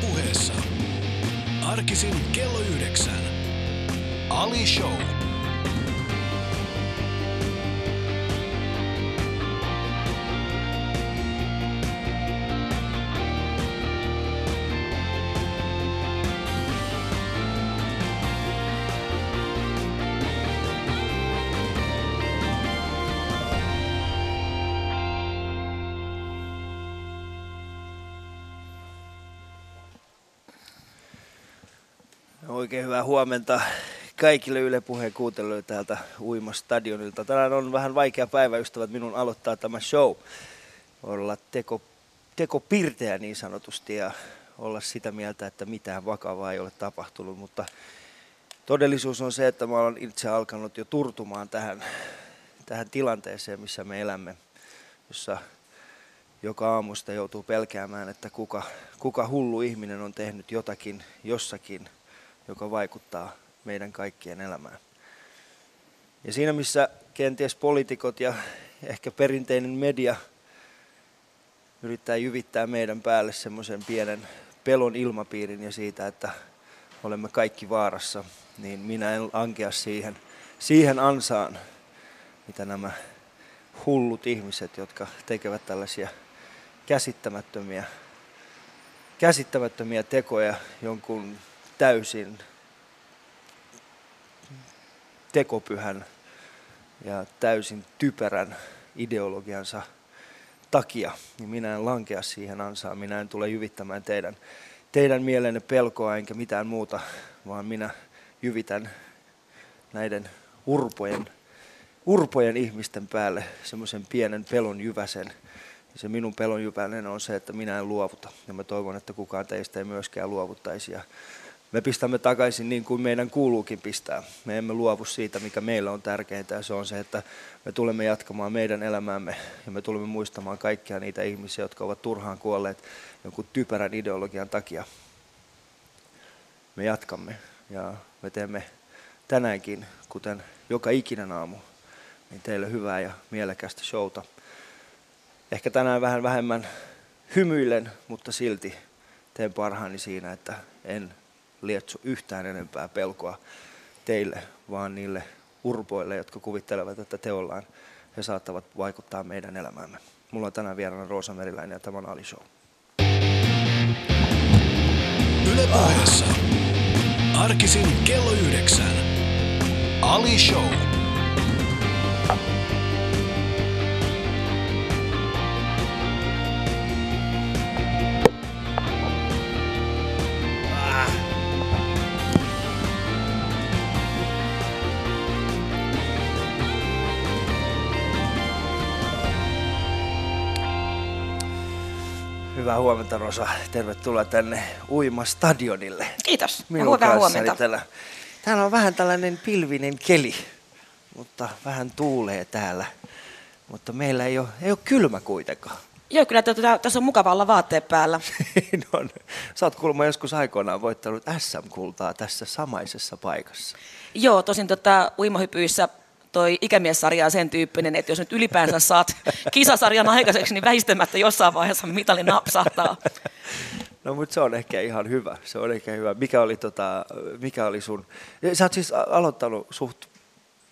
puheessa. Arkisin kello yhdeksän. Ali Show. Oikein hyvää huomenta kaikille Yle Puheen kuuntelijoille täältä Uimastadionilta. Tänään on vähän vaikea päivä, ystävät, minun aloittaa tämä show. Olla teko, teko pirteä niin sanotusti ja olla sitä mieltä, että mitään vakavaa ei ole tapahtunut, mutta todellisuus on se, että mä olen itse alkanut jo turtumaan tähän, tähän tilanteeseen, missä me elämme, jossa joka aamusta joutuu pelkäämään, että kuka, kuka hullu ihminen on tehnyt jotakin jossakin – joka vaikuttaa meidän kaikkien elämään. Ja siinä missä kenties poliitikot ja ehkä perinteinen media yrittää jyvittää meidän päälle semmoisen pienen pelon ilmapiirin ja siitä, että olemme kaikki vaarassa, niin minä en ankea siihen, siihen ansaan, mitä nämä hullut ihmiset, jotka tekevät tällaisia käsittämättömiä, käsittämättömiä tekoja jonkun täysin tekopyhän ja täysin typerän ideologiansa takia, niin minä en lankea siihen ansaan. Minä en tule jyvittämään teidän, teidän mielenne pelkoa enkä mitään muuta, vaan minä jyvitän näiden urpojen, urpojen ihmisten päälle semmoisen pienen pelon jyväsen. Ja se minun pelon jyvänen on se, että minä en luovuta. Ja mä toivon, että kukaan teistä ei myöskään luovuttaisi. Ja me pistämme takaisin niin kuin meidän kuuluukin pistää. Me emme luovu siitä, mikä meillä on tärkeintä ja se on se, että me tulemme jatkamaan meidän elämäämme ja me tulemme muistamaan kaikkia niitä ihmisiä, jotka ovat turhaan kuolleet jonkun typerän ideologian takia. Me jatkamme ja me teemme tänäänkin, kuten joka ikinen aamu, niin teille hyvää ja mielekästä showta. Ehkä tänään vähän vähemmän hymyilen, mutta silti teen parhaani siinä, että en lietso yhtään enempää pelkoa teille, vaan niille urpoille, jotka kuvittelevat, että teollaan he saattavat vaikuttaa meidän elämäämme. Mulla on tänään vieraana Roosa Meriläinen ja tämä on Ali Show. Yle. Arkisin kello yhdeksän. Ali Show. Hyvää huomenta Rosa. Tervetuloa tänne Uimastadionille. Kiitos. Minun Hyvää huomenta. Täällä, täällä on vähän tällainen pilvinen keli, mutta vähän tuulee täällä. Mutta meillä ei ole, ei ole kylmä kuitenkaan. Joo, kyllä tätä, tässä on mukava olla vaatteet päällä. no, sä oot kuulemma joskus aikoinaan voittanut SM-kultaa tässä samaisessa paikassa. Joo, tosin tota, uimahypyissä toi ikämiessarja on sen tyyppinen, että jos nyt ylipäänsä saat kisasarjan aikaiseksi, niin väistämättä jossain vaiheessa mitali napsahtaa. No mutta se on ehkä ihan hyvä. Se on ehkä hyvä. Mikä oli, tota, mikä oli sun... Sä oot siis aloittanut suht...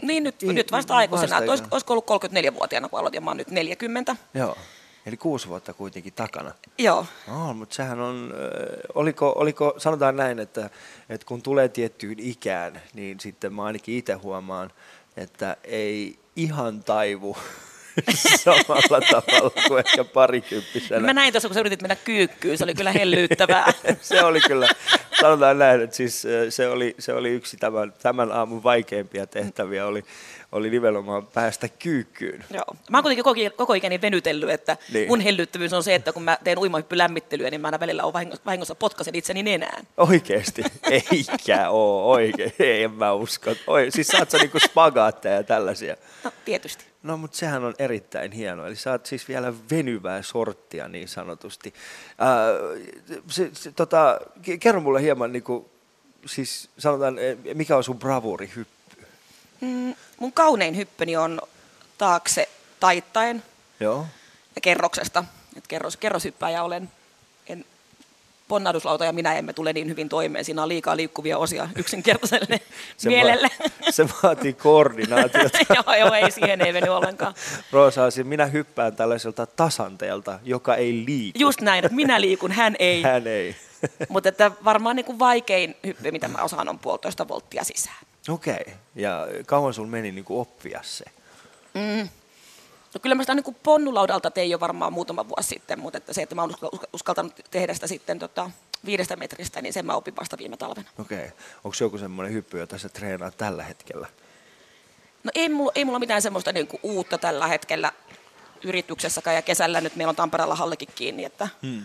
Niin nyt, Niin, nyt vasta aikuisena. vasta Että Olis, ihan. olisiko ollut 34-vuotiaana, kun aloitin, mä oon nyt 40. Joo. Eli kuusi vuotta kuitenkin takana. Joo, No, mutta sehän on, oliko, oliko, sanotaan näin, että, että kun tulee tiettyyn ikään, niin sitten mä ainakin itse huomaan, että ei ihan taivu samalla tavalla kuin ehkä parikymppisenä. mä näin tuossa, kun sä yritit mennä kyykkyyn, se oli kyllä hellyyttävää. se oli kyllä, sanotaan näin, että siis se oli, se oli yksi tämän, tämän aamun vaikeimpia tehtäviä, oli, oli nimenomaan päästä kyykkyyn. Joo. Mä oon kuitenkin koko, koko ikäni venytellyt, että Niin. mun hellyttävyys on se, että kun mä teen uimahyppylämmittelyä, niin mä aina välillä on vahingossa, vahingossa potkasen itseni nenään. Oikeesti? Eikä oo oikein. Ei, en mä usko. Oi, siis saat sä niinku spagaatteja ja tällaisia. No, tietysti. No, mutta sehän on erittäin hienoa. Eli oot siis vielä venyvää sorttia niin sanotusti. Ää, se, se, tota, ke- kerro mulle hieman, niinku, siis sanotaan, eh, mikä on sun bravuurihyppy? Mm, mun kaunein hyppyni on taakse taittaen Joo. ja kerroksesta. Et kerros, kerroshyppääjä olen. En, ponnahduslauta ja minä emme tule niin hyvin toimeen. Siinä on liikaa liikkuvia osia yksinkertaiselle Se mielelle. Va- se vaatii koordinaatiota. joo, joo, ei siihen ei mennyt ollenkaan. Roosa, siis minä hyppään tällaiselta tasanteelta, joka ei liiku. Just näin, että minä liikun, hän ei. Hän ei. Mutta että varmaan niin kuin vaikein hyppy, mitä mä osaan, on puolitoista volttia sisään. Okei. Okay. Ja kauan sulla meni niin kuin oppia se? No kyllä mä sitä niin ponnulaudalta tein jo varmaan muutama vuosi sitten, mutta että se, että mä oon uska- uskaltanut tehdä sitä sitten tota, viidestä metristä, niin sen mä opin vasta viime talvena. Okei. Okay. Onko joku semmoinen hyppy, jota sä treenaat tällä hetkellä? No ei mulla, ei mulla mitään semmoista niin kuin uutta tällä hetkellä yrityksessäkään ja kesällä nyt meillä on Tampereella hallikin kiinni, että, hmm.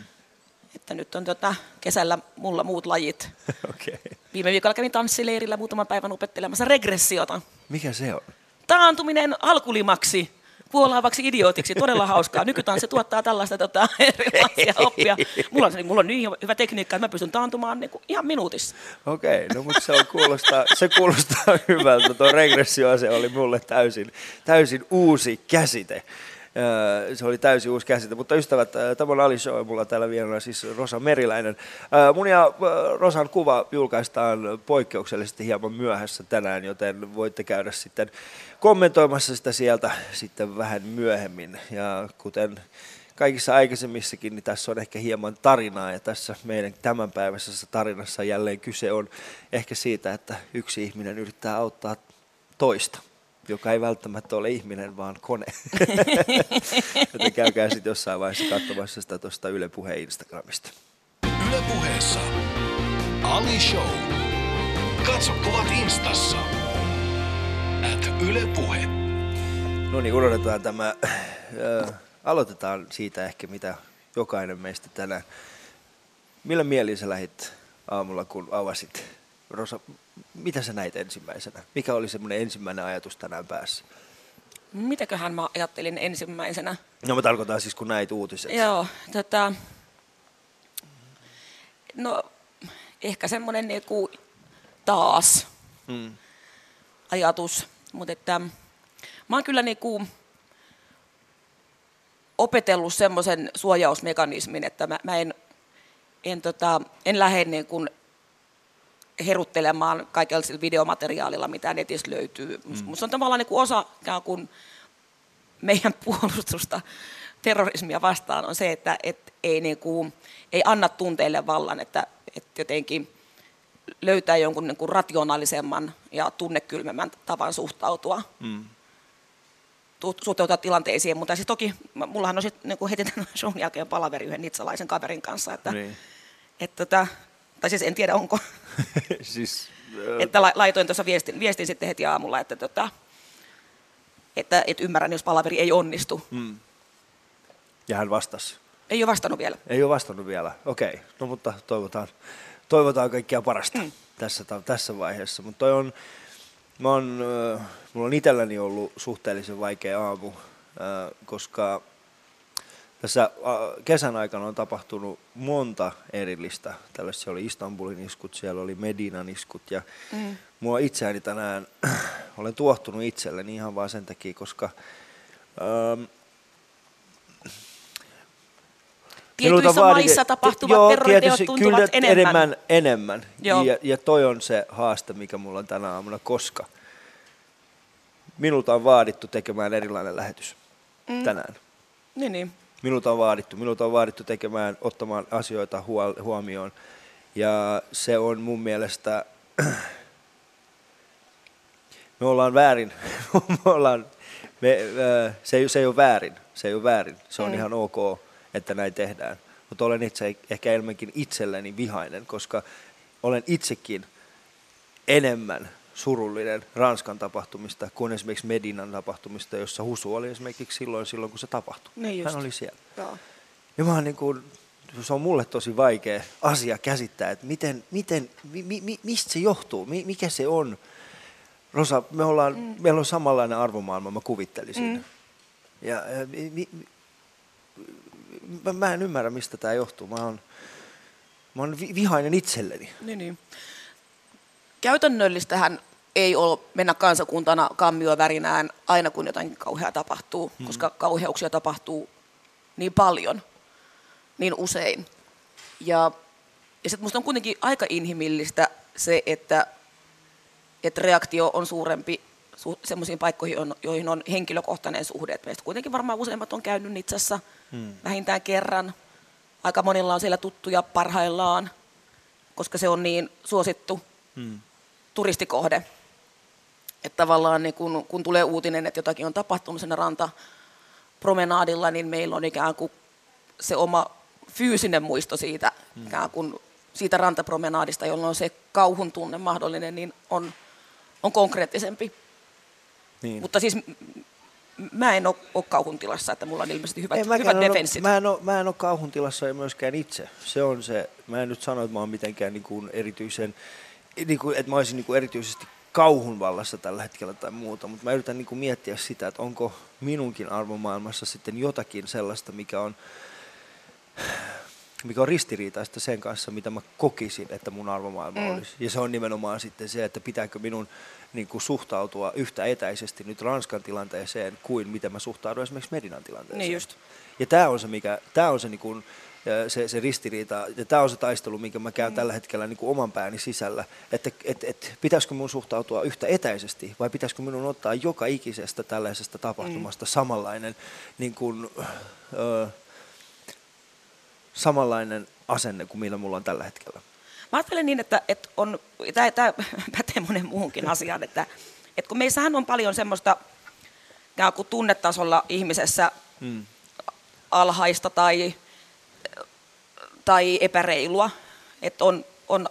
että nyt on tota, kesällä mulla muut lajit. Okay. Viime viikolla kävin tanssileirillä muutaman päivän opettelemassa regressiota. Mikä se on? Taantuminen alkulimaksi puolaavaksi idiotiksi, todella hauskaa. Nykytanssi tuottaa tällaista tota, erilaisia oppia. Mulla on, mulla on niin hyvä tekniikka, että mä pystyn taantumaan niin kuin ihan minuutissa. Okei, okay, no mutta se, on kuulostaa, se kuulostaa hyvältä. Tuo regressio se oli mulle täysin, täysin uusi käsite. Se oli täysin uusi käsite, mutta ystävät, tämä on Ali Show mulla täällä vieraana siis Rosa Meriläinen. Mun ja Rosan kuva julkaistaan poikkeuksellisesti hieman myöhässä tänään, joten voitte käydä sitten kommentoimassa sitä sieltä sitten vähän myöhemmin. Ja kuten kaikissa aikaisemmissakin, niin tässä on ehkä hieman tarinaa ja tässä meidän tämänpäiväisessä tarinassa jälleen kyse on ehkä siitä, että yksi ihminen yrittää auttaa toista, joka ei välttämättä ole ihminen, vaan kone. Joten käykää sitten jossain vaiheessa katsomassa sitä tuosta Yle Puheen Instagramista. Yle puheessa. Ali Show. Katso kuvat instassa. At Yle Puhe. No niin, unohdetaan tämä. Ö, aloitetaan siitä ehkä, mitä jokainen meistä tänään. Millä mielin sä lähit aamulla, kun avasit? Rosa, mitä sä näit ensimmäisenä? Mikä oli semmoinen ensimmäinen ajatus tänään päässä? Mitäköhän mä ajattelin ensimmäisenä? No mä tarkoitan siis, kun näit uutiset. Joo, tota, no ehkä semmoinen niinku taas Mm. ajatus, mutta että mä oon kyllä niinku opetellut semmoisen suojausmekanismin, että mä, mä en, en, tota, en lähde niin kuin heruttelemaan kaikella sillä videomateriaalilla, mitä netistä löytyy. Mm. Musta on tavallaan niin kuin osa ikään kuin meidän puolustusta terrorismia vastaan on se, että et ei, niin kuin, ei anna tunteille vallan, että, että jotenkin löytää jonkun niin kuin rationaalisemman ja tunnekylmemmän tavan suhtautua Mm. tu- suhtautua tilanteisiin, mutta siis toki mullahan on sitten niin heti tämän shown jälkeen palaveri yhden nitsalaisen kaverin kanssa, että, Niin. että tota, tai siis en tiedä onko, siis, ö, että la- laitoin tuossa viestin, viestin sitten heti aamulla, että, tota, että, että ymmärrän, jos palaveri ei onnistu. mm. Ja hän vastasi. Ei ole vastannut vielä. Ei ole vastannut vielä. Okei, no mutta toivotaan, toivotaan kaikkia parasta mm. tässä, tässä vaiheessa. Mutta toi on, mä on, äh, mulla on itselläni ollut suhteellisen vaikea aamu, äh, koska tässä äh, kesän aikana on tapahtunut monta erillistä. Tällaisia oli Istanbulin iskut, siellä oli Medinan iskut ja mm. mua itseäni tänään, olen tuohtunut itselleni ihan vaan sen takia, koska ähm, Tietyissä vaadi- maissa tapahtuvat Joo, terroriteot tuntuvat kyllä enemmän. enemmän. enemmän. Joo. Ja, ja toi on se haaste, mikä mulla on tänä aamuna, koska minulta on vaadittu tekemään erilainen lähetys mm. tänään. Niin, niin. Minulta on vaadittu, minulta on vaadittu tekemään, ottamaan asioita huol- huomioon. Ja se on mun mielestä, me ollaan väärin, me ollaan, me, se, ei, se ei ole väärin, se ei ole väärin, se on mm. ihan ok, että näin tehdään. Mutta olen itse ehkä enemmänkin itselleni vihainen, koska olen itsekin enemmän surullinen Ranskan tapahtumista kuin esimerkiksi Medinan tapahtumista, jossa Husu oli esimerkiksi silloin, silloin kun se tapahtui. Niin just. Hän oli siellä. Joo. Ja mä niin kuin, se on mulle tosi vaikea asia käsittää, että miten, miten, mi, mi, mi- mistä se johtuu, mi, mikä se on. Rosa, me ollaan, mm. meillä on samanlainen arvomaailma, mä kuvittelisin. Mm. Mm. Ja, mi, mi, mä, mä en ymmärrä, mistä tämä johtuu. Mä oon, mä oon vi- vihainen itselleni. Niin, niin. Käytännöllistähän ei ole mennä kansakuntana kammio värinään aina kun jotain kauheaa tapahtuu, mm. koska kauheuksia tapahtuu niin paljon, niin usein. Ja Ja sitten musta on kuitenkin aika inhimillistä se, että, että reaktio on suurempi su- semmoisiin paikkoihin, on, joihin on henkilökohtainen suhde. Et meistä kuitenkin varmaan useimmat on käynyt Nitsassa hmm. vähintään kerran. Aika monilla on siellä tuttuja parhaillaan, koska se on niin suosittu hmm. Turistikohde. Että tavallaan niin kun, kun tulee uutinen, että jotakin on tapahtunut siinä rantapromenaadilla, niin meillä on ikään kuin se oma fyysinen muisto siitä, hmm. ikään kuin siitä rantapromenaadista, jolloin se kauhun tunne mahdollinen, niin on, on konkreettisempi. Niin. Mutta siis mä en ole, ole kauhun tilassa, että mulla on ilmeisesti hyvät, Ei, hyvät defenssit. Mä en, ole, mä en ole kauhun tilassa ja myöskään itse. Se on se, mä en nyt sano, että mä oon mitenkään niin kuin erityisen, niin kuin, että mä olisin niin kuin erityisesti kauhun vallassa tällä hetkellä tai muuta, mutta mä yritän niin kuin miettiä sitä, että onko minunkin arvomaailmassa sitten jotakin sellaista, mikä on mikä on ristiriitaista sen kanssa, mitä mä kokisin, että mun arvomaailma mm. olisi. Ja se on nimenomaan sitten se, että pitääkö minun niin kuin, suhtautua yhtä etäisesti nyt Ranskan tilanteeseen kuin miten mä suhtaudun esimerkiksi Medinan tilanteeseen. Niin just. Ja tämä on se, mikä, tää on se, niin kuin, se, se ristiriita, ja tämä on se taistelu, minkä mä käyn mm. tällä hetkellä niin kuin oman pääni sisällä, että et, et, pitäisikö mun suhtautua yhtä etäisesti, vai pitäisikö minun ottaa joka ikisestä tällaisesta tapahtumasta mm. samanlainen niin kuin, ö, samanlainen asenne kuin millä mulla on tällä hetkellä. Mä ajattelen niin, että, että on, tämä, pätee monen muuhunkin asiaan, että, että kun meissähän on paljon semmoista kuin tunnetasolla ihmisessä hmm. alhaista tai, tai epäreilua, että on, on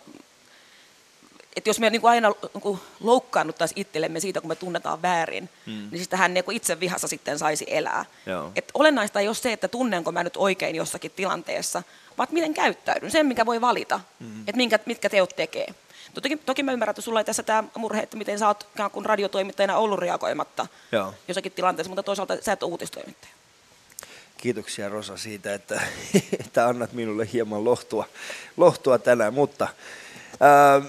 että jos me niin kuin aina niin kuin loukkaannuttaisiin itsellemme siitä, kun me tunnetaan väärin, mm. niin siis hän niin kuin itse vihassa sitten saisi elää. Et olennaista ei ole se, että tunnenko mä nyt oikein jossakin tilanteessa, vaan miten käyttäydyn, sen mikä voi valita, mm. että minkä, mitkä teot tekee. Toki, toki mä ymmärrän, että sulla ei tässä tämä murhe, että miten sä oot kun radiotoimittajana ollut reagoimatta Joo. jossakin tilanteessa, mutta toisaalta sä et ole uutistoimittaja. Kiitoksia Rosa siitä, että, että annat minulle hieman lohtua, lohtua tänään, mutta Ähm,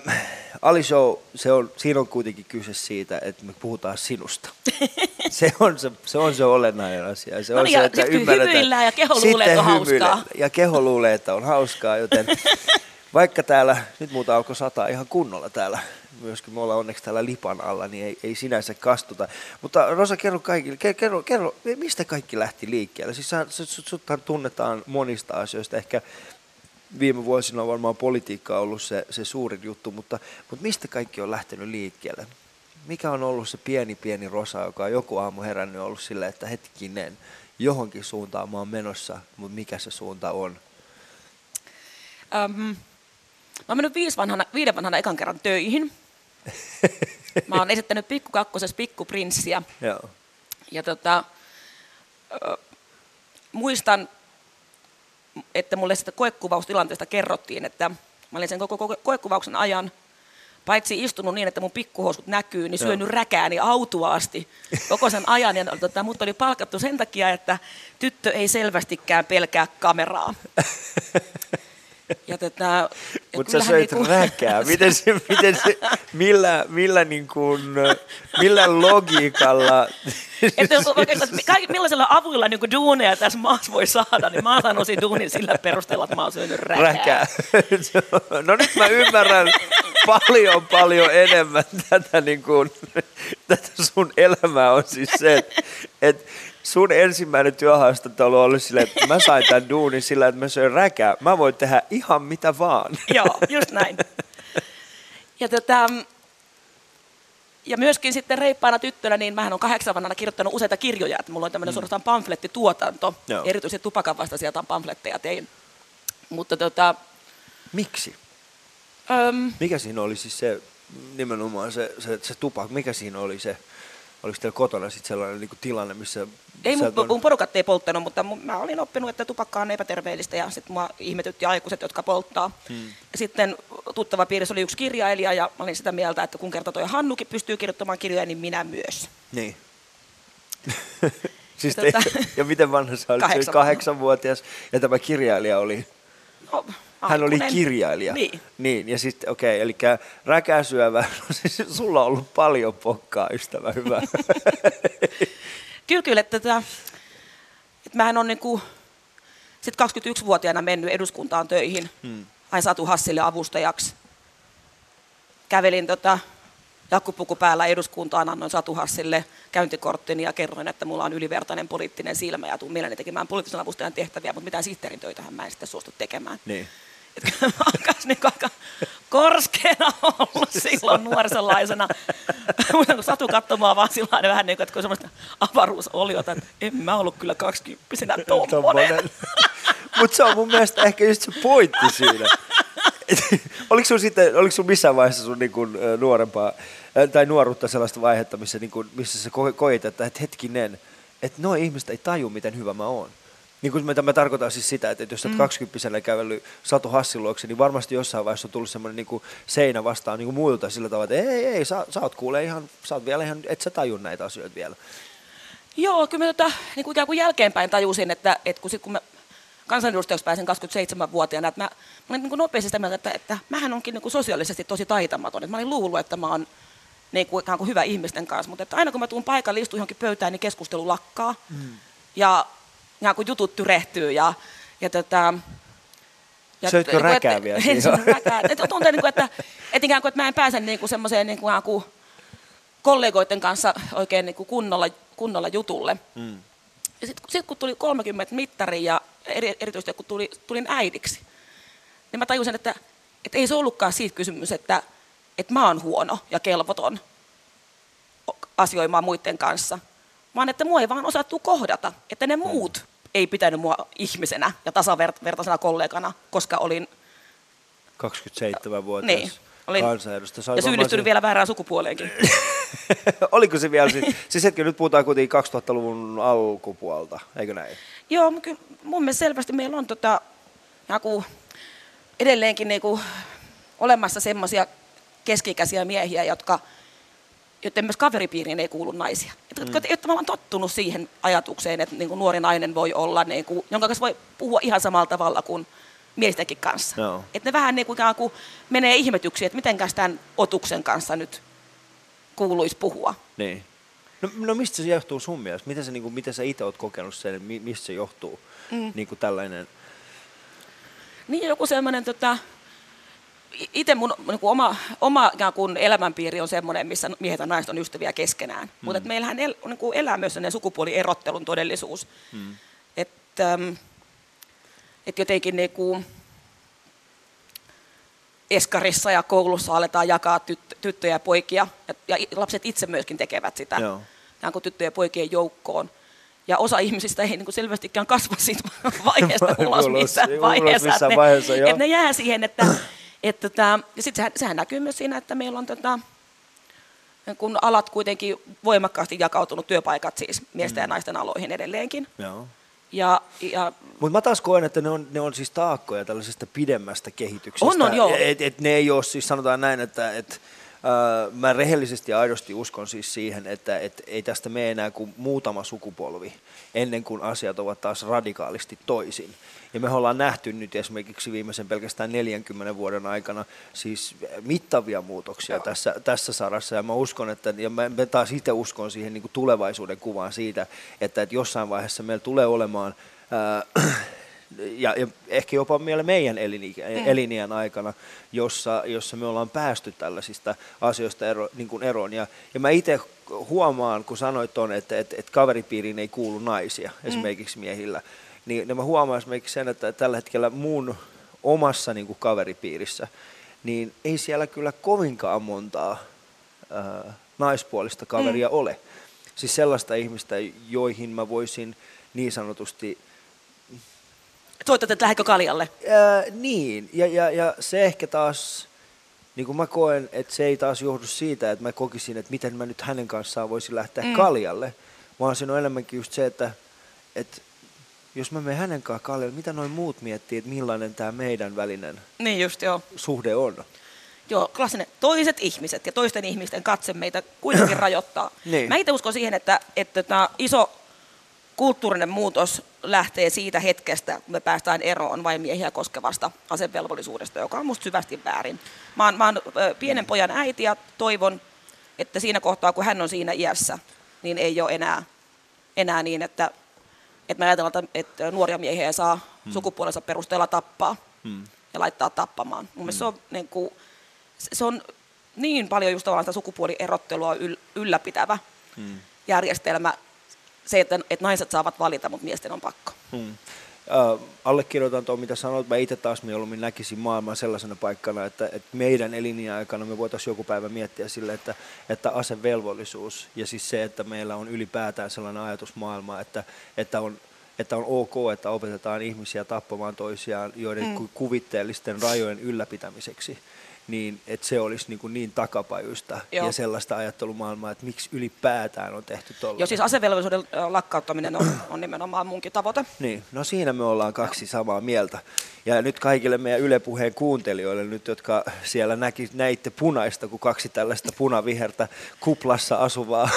Ali Show, se on, siinä on kuitenkin kyse siitä, että me puhutaan sinusta. Se on se, se, on se olennainen asia. Se no on niin, se, että ymmärretään. ja keho luulee, että on hauskaa. Ja keho luulee, että on hauskaa, joten vaikka täällä, nyt muuta alkoi sataa ihan kunnolla täällä, myöskin me ollaan onneksi täällä lipan alla, niin ei, ei sinänsä kastuta. Mutta Rosa, kerro, kaikille, kerro, kerro, mistä kaikki lähti liikkeelle? Siis sut, sut tunnetaan monista asioista, ehkä viime vuosina on varmaan politiikka ollut se, se suurin juttu, mutta, mutta mistä kaikki on lähtenyt liikkeelle? Mikä on ollut se pieni pieni rosa, joka on joku aamu herännyt ollut silleen, että hetkinen, johonkin suuntaan mä oon menossa, mutta mikä se suunta on? Um, mä oon mennyt viisi vanhana, viiden vanhana ekan kerran töihin. Mä oon esittänyt pikku kakkosessa pikkuprinssiä. Joo. Ja tota, muistan että mulle sitä koekuvaustilanteesta kerrottiin, että mä olin sen koko koekuvauksen ajan paitsi istunut niin, että mun pikkuhousut näkyy, niin syönyt Joo. räkääni autuaasti koko sen ajan. Ja tota, mut oli palkattu sen takia, että tyttö ei selvästikään pelkää kameraa. Ja tota, Mutta sä söit niinku... räkää. Miten se, miten se, millä, millä, niin kuin, millä logiikalla? että jos että millaisilla avuilla niin kuin duuneja tässä maassa voi saada, niin mä sanoisin duunin sillä perusteella, että mä oon syönyt räkää. räkää. No nyt mä ymmärrän paljon paljon enemmän tätä, niin kuin, tätä sun elämää on siis se, että sun ensimmäinen työhaastattelu oli silleen, että mä sain tämän duunin sillä, että mä söin räkää. Mä voin tehdä ihan mitä vaan. Joo, just näin. Ja, tota, ja myöskin sitten reippaana tyttönä, niin mähän on kahdeksan vanhana kirjoittanut useita kirjoja, että mulla on tämmöinen mm. suorastaan pamflettituotanto. Joo. Erityisesti tupakan vastaisia pamfletteja tein. Mutta tota, Miksi? Öm, mikä siinä oli siis se, nimenomaan se, se, se tupak, mikä siinä oli se, oliko teillä kotona sitten sellainen niin tilanne, missä... Ei, mun, on... mun porukat ei polttanut, mutta mun, mä olin oppinut, että tupakka on epäterveellistä ja sitten mua ihmetytti aikuiset, jotka polttaa. Hmm. Ja sitten tuttava piirissä oli yksi kirjailija ja mä olin sitä mieltä, että kun kerta toi Hannukin pystyy kirjoittamaan kirjoja, niin minä myös. Niin. siis te, tota, ja miten vanha sä olit? Kahdeksan Kahdeksanvuotias ja tämä kirjailija oli? No, hän oli kirjailija. Niin. niin ja sitten, okei, okay, eli räkäsyövä, no siis sulla on ollut paljon pokkaa, ystävä hyvä. kyllä, kyllä, että, että, että mähän on niinku, sit 21-vuotiaana mennyt eduskuntaan töihin. Hmm. hain Satu Hassille avustajaksi. Kävelin tota, jakkupuku päällä eduskuntaan, annoin Satu Hassille käyntikorttini ja kerroin, että mulla on ylivertainen poliittinen silmä ja tuun mielelläni tekemään poliittisen avustajan tehtäviä, mutta mitään sihteerin töitähän mä en sitten suostu tekemään. Niin. Että mä alkaisin niin aika korskeena ollut silloin nuorisolaisena. Mutta kun Satu katsoi mua vaan sillä tavalla vähän niin kuin, että kun semmoista avaruusoliota, että en mä ollut kyllä kaksikymppisenä tommonen. Mutta se on mun mielestä ehkä just se pointti siinä. Oliko sun sitten, oliko sun missään vaiheessa sun niin kuin, nuorempaa, tai nuoruutta sellaista vaihetta, missä, niin kuin, missä sä ko- koit, että, että hetkinen, että nuo ihmiset ei taju, miten hyvä mä oon. Niin kuin mä, mä tarkoitan siis sitä, että jos sä oot mm. 20 kävellyt Satu Hassin luokse, niin varmasti jossain vaiheessa on tullut semmoinen niin kuin seinä vastaan niin kuin muilta sillä tavalla, että ei, ei, sä, sä oot kuule ihan, sä oot vielä ihan, et sä taju näitä asioita vielä. Joo, kyllä mä tota, niin kuin ikään kuin jälkeenpäin tajusin, että, että kun, sit, kun mä kansanedustajaksi pääsin 27-vuotiaana, että mä, mä olin niin kuin nopeasti sitä mieltä, että, että mähän onkin niin kuin sosiaalisesti tosi taitamaton. Että mä olin luullut, että mä oon niin kuin, ikään kuin hyvä ihmisten kanssa, mutta että aina kun mä tuun paikalle, istun johonkin pöytään, niin keskustelu lakkaa. Mm. Ja ikään kuin jutut tyrehtyy ja, ja tota, ja Söitkö niin räkää että- vielä en syönyt räkää. Et Tuntuu, niin kuin, että, että, ikään kuin, että mä en pääse niin kuin semmoiseen niin kuin, kollegoiden kanssa oikein niin kuin kunnolla, kunnolla jutulle. Mm. Sitten sit, kun tuli 30 mittari ja eri, erityisesti kun tuli, tulin äidiksi, niin mä tajusin, että, että ei se ollutkaan siitä kysymys, että, että mä oon huono ja kelvoton asioimaan muiden kanssa, vaan että mua ei vaan osattu kohdata, että ne muut ei pitänyt mua ihmisenä ja tasavertaisena kollegana, koska olin 27-vuotias Niin, olin- kansanedustaja. Ja syyllistynyt se- vielä väärään sukupuoleenkin. Oliko se vielä, siis, siis hetki, nyt puhutaan kuitenkin 2000-luvun alkupuolta, eikö näin? Joo, kyllä mun mielestä selvästi meillä on tota, joku, edelleenkin niinku, olemassa semmoisia keskikäisiä miehiä, jotka, joiden myös kaveripiiriin ei kuulu naisia. Mm. Jotka ei ole tavallaan tottunut siihen ajatukseen, että niinku, nuori nainen voi olla, niinku, jonka kanssa voi puhua ihan samalla tavalla kuin miestenkin kanssa. Joo. Et ne vähän niinku, ikään kuin menee ihmetyksiin, että mitenkäs tämän otuksen kanssa nyt kuuluisi puhua. Niin. No, no mistä se johtuu sun mielestä? Miten, se, niin kuin, miten sä itse oot kokenut sen, mi- mistä se johtuu? Mm. Niin kuin tällainen, Niin joku semmoinen, tota, itse mun niin kuin oma, oma ikään kuin elämänpiiri on semmoinen, missä miehet ja naiset on ystäviä keskenään. Mm. Mutta meillähän el, niin kuin elää myös sellainen sukupuolierottelun todellisuus. Mm. Että et jotenkin niin kuin eskarissa ja koulussa aletaan jakaa tyt- tyttöjä ja poikia, ja, ja lapset itse myöskin tekevät sitä Joo. kuin tyttöjen ja poikien joukkoon. Ja osa ihmisistä ei niin kuin selvästikään kasva siitä vaiheesta ulos Ulos- missään ulos vaiheessa. missään että ne, vaiheessa, ne jää siihen, että, että tota, ja sit sehän, sehän näkyy myös siinä, että meillä on tota, kun alat kuitenkin voimakkaasti jakautunut työpaikat siis miesten ja naisten aloihin edelleenkin. joo. Ja, ja Mutta mä taas koen, että ne on, ne on siis taakkoja tällaisesta pidemmästä kehityksestä. On, on, joo. Et, et ne ei ole, siis sanotaan näin, että et, mä rehellisesti ja aidosti uskon siis siihen, että et ei tästä mene enää kuin muutama sukupolvi ennen kuin asiat ovat taas radikaalisti toisin. Ja me ollaan nähty nyt esimerkiksi viimeisen pelkästään 40 vuoden aikana siis mittavia muutoksia tässä, tässä sarassa. Ja mä uskon, että ja mä, mä taas itse uskon siihen niin kuin tulevaisuuden kuvaan siitä, että, että jossain vaiheessa meillä tulee olemaan ää, ja, ja ehkä jopa vielä meidän elinikä, mm. eliniän aikana, jossa, jossa me ollaan päästy tällaisista asioista ero, niin kuin eroon. Ja, ja mä itse huomaan, kun sanoit ton, että, että, että kaveripiiriin ei kuulu naisia, mm. esimerkiksi miehillä, niin, niin mä huomaan esimerkiksi sen, että tällä hetkellä mun omassa niin kuin kaveripiirissä, niin ei siellä kyllä kovinkaan montaa ää, naispuolista kaveria mm. ole. Siis sellaista ihmistä, joihin mä voisin niin sanotusti soitat, että lähdekö kaljalle? Ää, niin, ja, ja, ja se ehkä taas, niin kuin mä koen, että se ei taas johdu siitä, että mä kokisin, että miten mä nyt hänen kanssaan voisin lähteä mm. kaljalle, vaan siinä on enemmänkin just se, että, että jos mä menen hänen kanssaan kaljalle, mitä noin muut miettii, että millainen tämä meidän välinen Niin just, joo. suhde on. Joo, klassinen. Toiset ihmiset ja toisten ihmisten katse meitä kuitenkin rajoittaa. Niin. Mä itse uskon siihen, että, että tämä iso kulttuurinen muutos lähtee siitä hetkestä, kun me päästään eroon vain miehiä koskevasta asevelvollisuudesta, joka on musta syvästi väärin. Mä oon, mä oon pienen pojan äiti ja toivon, että siinä kohtaa, kun hän on siinä iässä, niin ei ole enää, enää niin, että, että me ajatellaan, että- nuoria miehiä saa sukupuolensa perusteella tappaa. Hmm. ja laittaa tappamaan. Mun mielestä se on, niin kuin, se on niin paljon just tavallaan sitä sukupuolierottelua yl, ylläpitävä hmm. järjestelmä, se, että, että naiset saavat valita, mutta miesten on pakko. Hmm. Uh, allekirjoitan tuon, mitä sanoit. Mä itse taas mieluummin näkisin maailman sellaisena paikkana, että, että meidän eliniä-aikana me voitaisiin joku päivä miettiä sille, että, että asevelvollisuus ja siis se, että meillä on ylipäätään sellainen ajatusmaailma, että, että on että on ok, että opetetaan ihmisiä tappamaan toisiaan joiden mm. kuvitteellisten rajojen ylläpitämiseksi niin että se olisi niin, kuin niin takapajuista Joo. ja sellaista ajattelumaailmaa, että miksi ylipäätään on tehty tuolla. Joo, siis asevelvollisuuden lakkauttaminen on, on nimenomaan munkin tavoite. Niin, no siinä me ollaan kaksi Joo. samaa mieltä. Ja nyt kaikille meidän Yle Puheen kuuntelijoille, nyt, jotka siellä näki, näitte punaista, kun kaksi tällaista punavihertä kuplassa asuvaa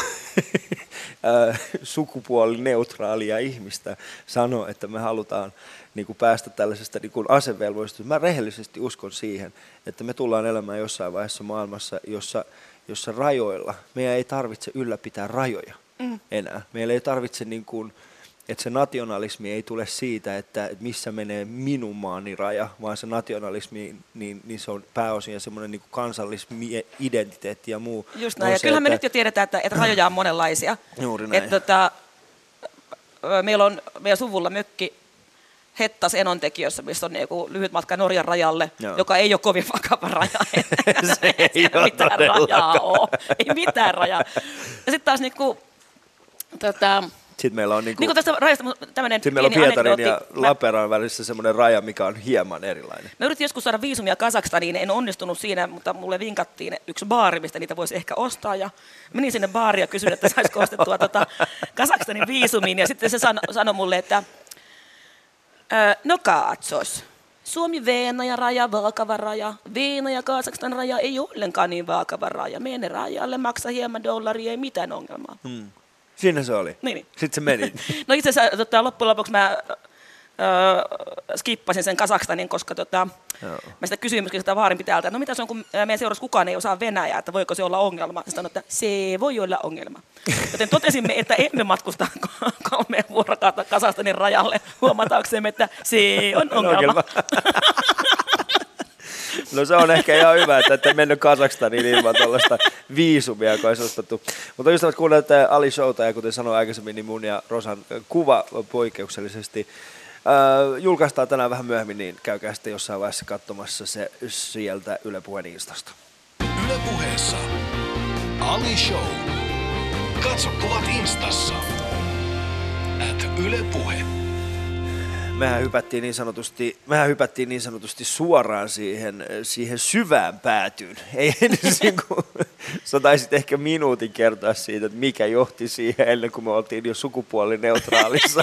sukupuolineutraalia ihmistä sanoo, että me halutaan niin kuin päästä tällaisesta niin kuin asevelvollisuudesta. Mä rehellisesti uskon siihen, että me tullaan elämään jossain vaiheessa maailmassa, jossa, jossa rajoilla, meidän ei tarvitse ylläpitää rajoja mm. enää. Meillä ei tarvitse, niin kuin, että se nationalismi ei tule siitä, että, missä menee minun maani raja, vaan se nationalismi, niin, niin se on pääosin semmoinen niin kansallisidentiteetti ja muu. Just näin, ja kyllähän että, me nyt jo tiedetään, että, että rajoja on monenlaisia. Juuri näin. Että, tota, meillä on meidän suvulla mökki Hettas enontekijössä, missä on niinku lyhyt matka Norjan rajalle, Joo. joka ei ole kovin vakava raja. se ei, ei ole mitään rajaa ole. Ei mitään rajaa. Ja sitten taas niinku, tota, sitten meillä on, niinku, niinku tästä rajasta tämmöinen Sitten meillä on Pietarin ja Laperan välissä semmoinen raja, mikä on hieman erilainen. Mä yritin joskus saada viisumia Kazakstaniin, en onnistunut siinä, mutta mulle vinkattiin yksi baari, mistä niitä voisi ehkä ostaa. Ja menin sinne baariin ja kysyin, että saisiko ostettua tota Kazakstanin viisumiin. Ja sitten se sanoi sano mulle, että no katsos. Suomi-Venäjä raja, vaakava raja. Venäjä Kazakstan raja ei ollenkaan niin vaakava raja. Mene rajalle, maksa hieman dollaria, ei mitään ongelmaa. Hmm. Siinä se oli. Niin. niin. Sitten se meni. no itse asiassa tota, loppujen lopuksi mä öö, skippasin sen Kasakstanin, koska tota, Joo. mä sitä kysyin myöskin sitä vaarin pitäjältä, että no mitä se on, kun meidän seurassa kukaan ei osaa Venäjää, että voiko se olla ongelma. Sitten sanoin, että se voi olla ongelma. Joten totesimme, että emme matkusta kolme vuorokautta Kasakstanin rajalle huomataaksemme, että se on ongelma. ongelma. No se on ehkä ihan hyvä, että ette mennyt Kazakstaniin ilman tuollaista viisumia, joka olisi ostettu. Mutta ystävät, kuunnelette Ali Showta ja kuten sanoin aikaisemmin, niin mun ja Rosan kuva poikkeuksellisesti Äh, julkaistaan tänään vähän myöhemmin, niin käykää sitten jossain vaiheessa katsomassa se sieltä Yle Puheen Instasta. Yle Puheessa Ali Show. Katso kuvat Instassa. At Yle Puhe mehän hypättiin niin sanotusti, mehän hypättiin niin sanotusti suoraan siihen, siihen syvään päätyyn. Ei edes niin kuin, sä taisit ehkä minuutin kertoa siitä, että mikä johti siihen ennen kuin me oltiin jo sukupuolineutraalissa,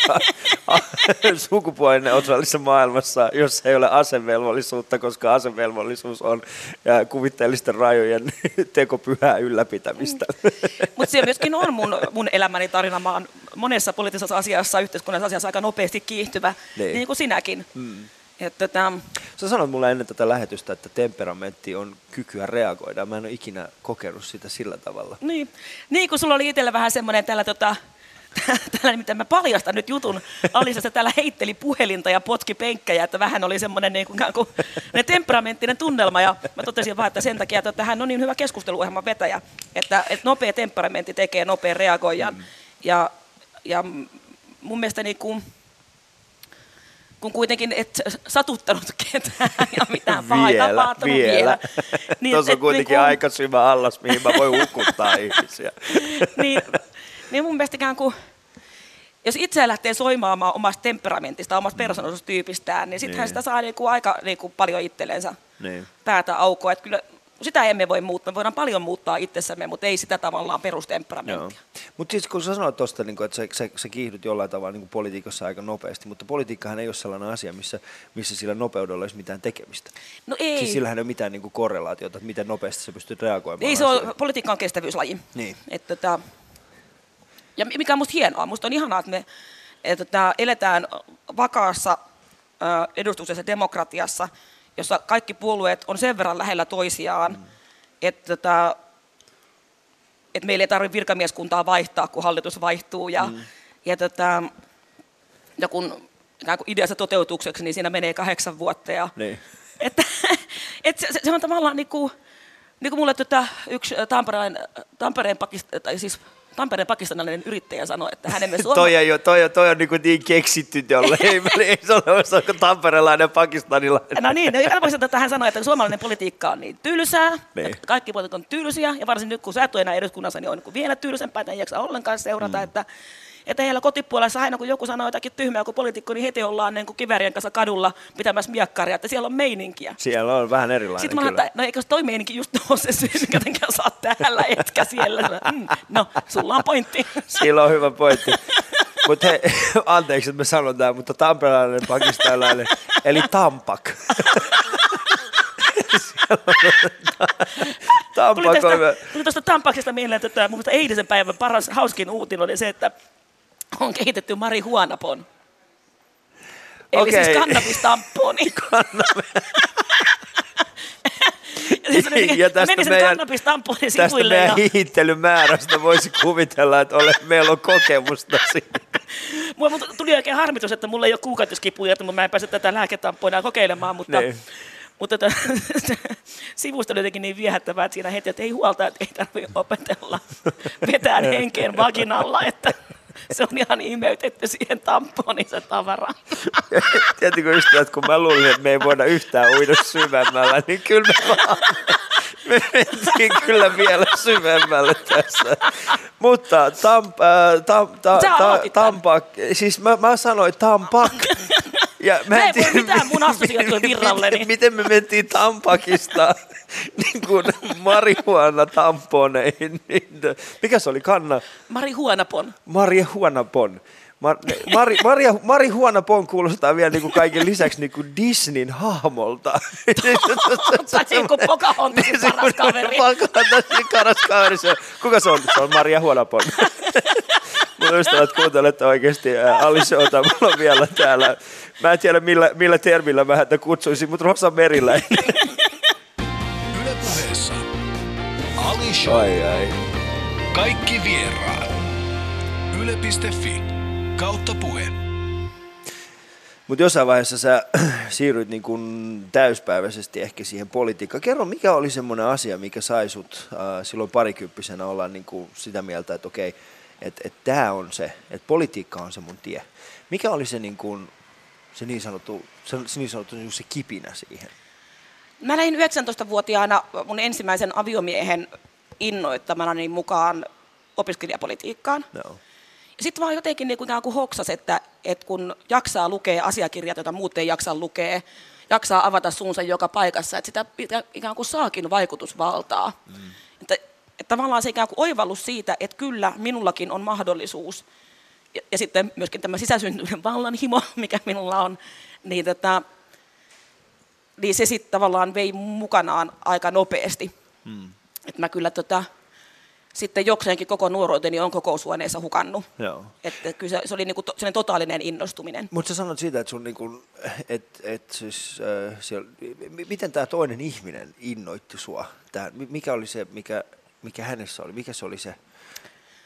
sukupuolineutraalissa maailmassa, jossa ei ole asevelvollisuutta, koska asevelvollisuus on ja kuvitteellisten rajojen tekopyhää ylläpitämistä. Mutta se myöskin on mun, mun elämäni tarina. Mä oon monessa poliittisessa asiassa, yhteiskunnallisessa asiassa aika nopeasti kiihtyvä niin, niin kuin sinäkin. Mm. Että, tota... Sä sanoit mulle ennen tätä lähetystä, että temperamentti on kykyä reagoida. Mä en ole ikinä kokenut sitä sillä tavalla. Niin, niin kun sulla oli itsellä vähän semmoinen tällä tota, täällä nimittäin mä paljastan nyt jutun. Alisa täällä heitteli puhelinta ja potki penkkejä, että vähän oli semmoinen niin kuin, kuin ne temperamenttinen tunnelma. Ja mä totesin vaan, että sen takia, että hän on niin hyvä keskusteluohjelman vetäjä, että, että nopea temperamentti tekee nopean reagoijan. Mm. Ja, ja mun mielestä niin kuin, kun kuitenkin et satuttanut ketään ja mitään pahaa vielä, tapahtunut vielä. vielä. Niin, Tuossa on kuitenkin niin kun... aika syvä allas, mihin mä voin hukuttaa ihmisiä. niin, niin mun mielestä ikään kuin, jos itse lähtee soimaamaan omasta temperamentista, omasta persoonallisuustyypistään, niin sittenhän niin. sitä saa niinku aika niinku paljon itsellensä niin. päätä aukoa. Että kyllä sitä emme voi muuttaa. Me voidaan paljon muuttaa itsessämme, mutta ei sitä tavallaan perustemperamenttia. Mutta siis kun sä sanoit tuosta, niin että sä, sä, sä kiihdyt jollain tavalla niin politiikassa aika nopeasti, mutta politiikkahan ei ole sellainen asia, missä, missä sillä nopeudella olisi mitään tekemistä. No ei. Siis sillähän ei ole mitään niin korrelaatiota, että miten nopeasti sä pystyt reagoimaan. Ei se on, politiikka on kestävyyslaji. Niin. Että, tota, ja mikä on musta hienoa, musta on ihanaa, että me että, tota, eletään vakaassa edustuksessa demokratiassa, jossa kaikki puolueet on sen verran lähellä toisiaan, mm. että, tota, että meillä ei tarvitse virkamieskuntaa vaihtaa, kun hallitus vaihtuu. Ja, mm. ja, tota, ja kun ikään kuin ideassa toteutukseksi, niin siinä menee kahdeksan vuotta. Ja, niin. että, että se, se, on tavallaan niin kuin, niin kuin mulle tota, yksi Tampereen, Tampereen, pakist, tai siis Tampereen pakistanilainen yrittäjä sanoi, että hänemme Suoma... toi, ei, toi, toi on niin, niin keksitty jolle. ei, ei se ole tamperelainen pakistanilainen. No niin, no, että hän sanoi, että suomalainen politiikka on niin tylsää, niin. että kaikki poliitikot on tylsiä, ja varsinkin nyt kun sä et ole enää eduskunnassa, niin on niin vielä tylsempää, että ei jaksa ollenkaan seurata, mm. että että heillä kotipuolessa aina kun joku sanoo jotakin tyhmää kuin poliitikko, niin heti ollaan niin kuin kivärien kanssa kadulla pitämässä miakkaria, että siellä on meininkiä. Siellä on vähän erilainen Sitten mä että no eikö toi meininki just ole se syy, mikä tenkään saa täällä etkä siellä. Mm, no, sulla on pointti. Sillä on hyvä pointti. Mutta hei, anteeksi, että me sanon tämä, mutta tamperilainen pakistanilainen, eli Tampak. Tampak tuli, tästä, tuli tuosta Tampaksesta mieleen, että mun eilisen päivän paras, hauskin uutinen oli se, että on kehitetty marihuanapon. Eli okay. siis kannabistamponi. ja tästä meidän, tästä meidän hiittelymäärästä voisi kuvitella, että ole, meillä on kokemusta siitä. Mulla tuli oikein harmitus, että mulla ei ole kuukautiskipuja, että mä en pääse tätä lääketampoina kokeilemaan, mutta niin. Mutta tätä, sivusta oli jotenkin niin viehättävää, että siinä heti, että ei huolta, että ei tarvitse opetella vetään henkeen vaginalla, että se on ihan imeytetty siihen tamponiin se tavara. Tiedätkö ystävät, kun mä luulin, että me ei voida yhtään uida syvemmällä, niin kyllä me vaan me mentiin kyllä vielä syvemmälle tässä. Mutta tam, äh, tam, ta, ta, tampak, siis mä, mä sanoin tampak. Ja mä en, mä en tiedä, voi mitään mun assosiaatio virralle. Miten, miten me mentiin Tampakista niin kuin marihuana tamponeihin. Niin, mikä se oli kanna? Marihuanapon. Marihuanapon. Mar, Mari, Maria, Mari Huonapon kuulostaa vielä niin kuin kaiken lisäksi niin kuin Disneyn hahmolta. Paitsi kuin Pocahontasin paras kaveri. Pocahontasin paras kaveri. Kuka se on? Se on Maria Huonapon. Mun ystävät kuuntelette oikeasti Ali Showta. Mulla on vielä täällä. Mä en tiedä millä, millä termillä mä häntä kutsuisin, mutta Rosa Meriläinen. Yle puheessa Ali Show. Ai, ai. Kaikki vieraat. Yle.fi kautta puhe. Mutta jossain vaiheessa sä siirryit niin kun täyspäiväisesti ehkä siihen politiikkaan. Kerro, mikä oli semmoinen asia, mikä sai sut äh, silloin parikymppisenä olla niin kuin sitä mieltä, että okei, että et tämä on se, että politiikka on se mun tie. Mikä oli se, niin kun, se niin sanottu, se, se, niin sanottu niin se kipinä siihen? Mä lähdin 19-vuotiaana mun ensimmäisen aviomiehen innoittamana niin mukaan opiskelijapolitiikkaan. No. Sitten vaan jotenkin niin kuin, kuin hoksas, että, että kun jaksaa lukea asiakirjat, joita muut ei jaksa lukea, jaksaa avata suunsa joka paikassa, että sitä ikään kuin saakin vaikutusvaltaa. Mm. Että, että tavallaan se ikään kuin oivallus siitä, että kyllä minullakin on mahdollisuus, ja, ja sitten myöskin tämä sisäsyntyinen vallanhimo, mikä minulla on, niin, tätä, niin se sitten tavallaan vei mukanaan aika nopeasti. Mm. Että mä kyllä tota, sitten jokseenkin koko nuoruuteni on kokoushuoneessa hukannut. Joo. Että kyllä se, se oli niinku to, totaalinen innostuminen. Mutta sä sanot siitä, että sun niinku, et, et siis, äh, siellä, miten tämä toinen ihminen innoitti sua? Tää, mikä oli se, mikä, mikä hänessä oli? Mikä se oli se?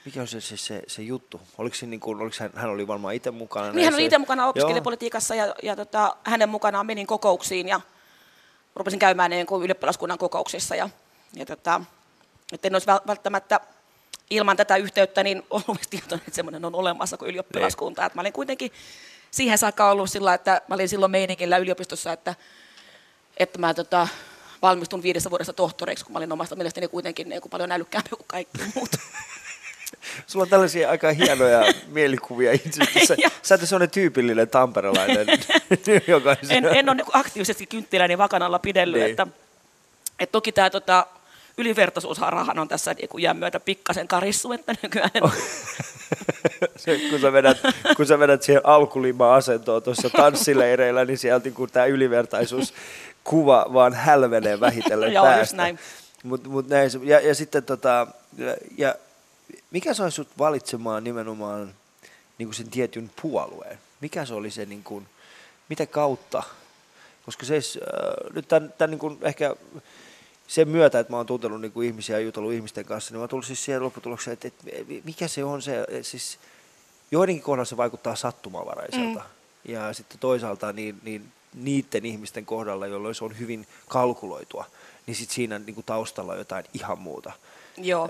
Mikä on se, se, se, se juttu? Oliko, se, niin kuin, oliko hän, hän oli varmaan itse mukana? Niin, hän oli itse mukana opiskelijapolitiikassa ja, ja tota, hänen mukanaan menin kokouksiin ja rupesin käymään niin kuin ylioppilaskunnan kokouksissa. Ja, ja tota, että en olisi välttämättä ilman tätä yhteyttä niin ollut tietoinen, että semmoinen on olemassa kuin ylioppilaskunta. Niin. Että mä olin kuitenkin siihen saakka ollut sillä, että mä olin silloin meininkillä yliopistossa, että, että mä tota, valmistun viidessä vuodessa tohtoreiksi, kun mä olin omasta mielestäni kuitenkin niin kuin paljon älykkäämpi kuin kaikki muut. Sulla on tällaisia aika hienoja mielikuvia itse. Sä, sä et sellainen tyypillinen tamperelainen. en, en ole niin aktiivisesti kynttiläni vakanalla pidellyt. Niin. Että, että toki tämä tota, ylivertaisuusharhahan on tässä niin jään myötä pikkasen karissu, että nykyään... Se, kun, sä vedät, kun sä vedät siihen alkulima-asentoon tuossa tanssileireillä, niin sieltä kun tämä ylivertaisuus kuva vaan hälvenee vähitellen Joo, päästä. näin. Mut, mut näin, ja, ja sitten tota, ja, ja mikä sai sut valitsemaan nimenomaan niin kuin sen tietyn puolueen? Mikä se oli se, niin kuin, mitä kautta? Koska se, äh, nyt tämän, tämän niin kuin ehkä sen myötä, että mä oon tuntenut niin kuin ihmisiä ja jutellut ihmisten kanssa, niin mä oon tullut siis siihen lopputulokseen, että, että mikä se on se, siis joidenkin kohdalla se vaikuttaa sattumavaraiselta. Mm. Ja sitten toisaalta niin, niin niiden ihmisten kohdalla, jolloin se on hyvin kalkuloitua, niin sit siinä niin kuin taustalla on jotain ihan muuta. Joo.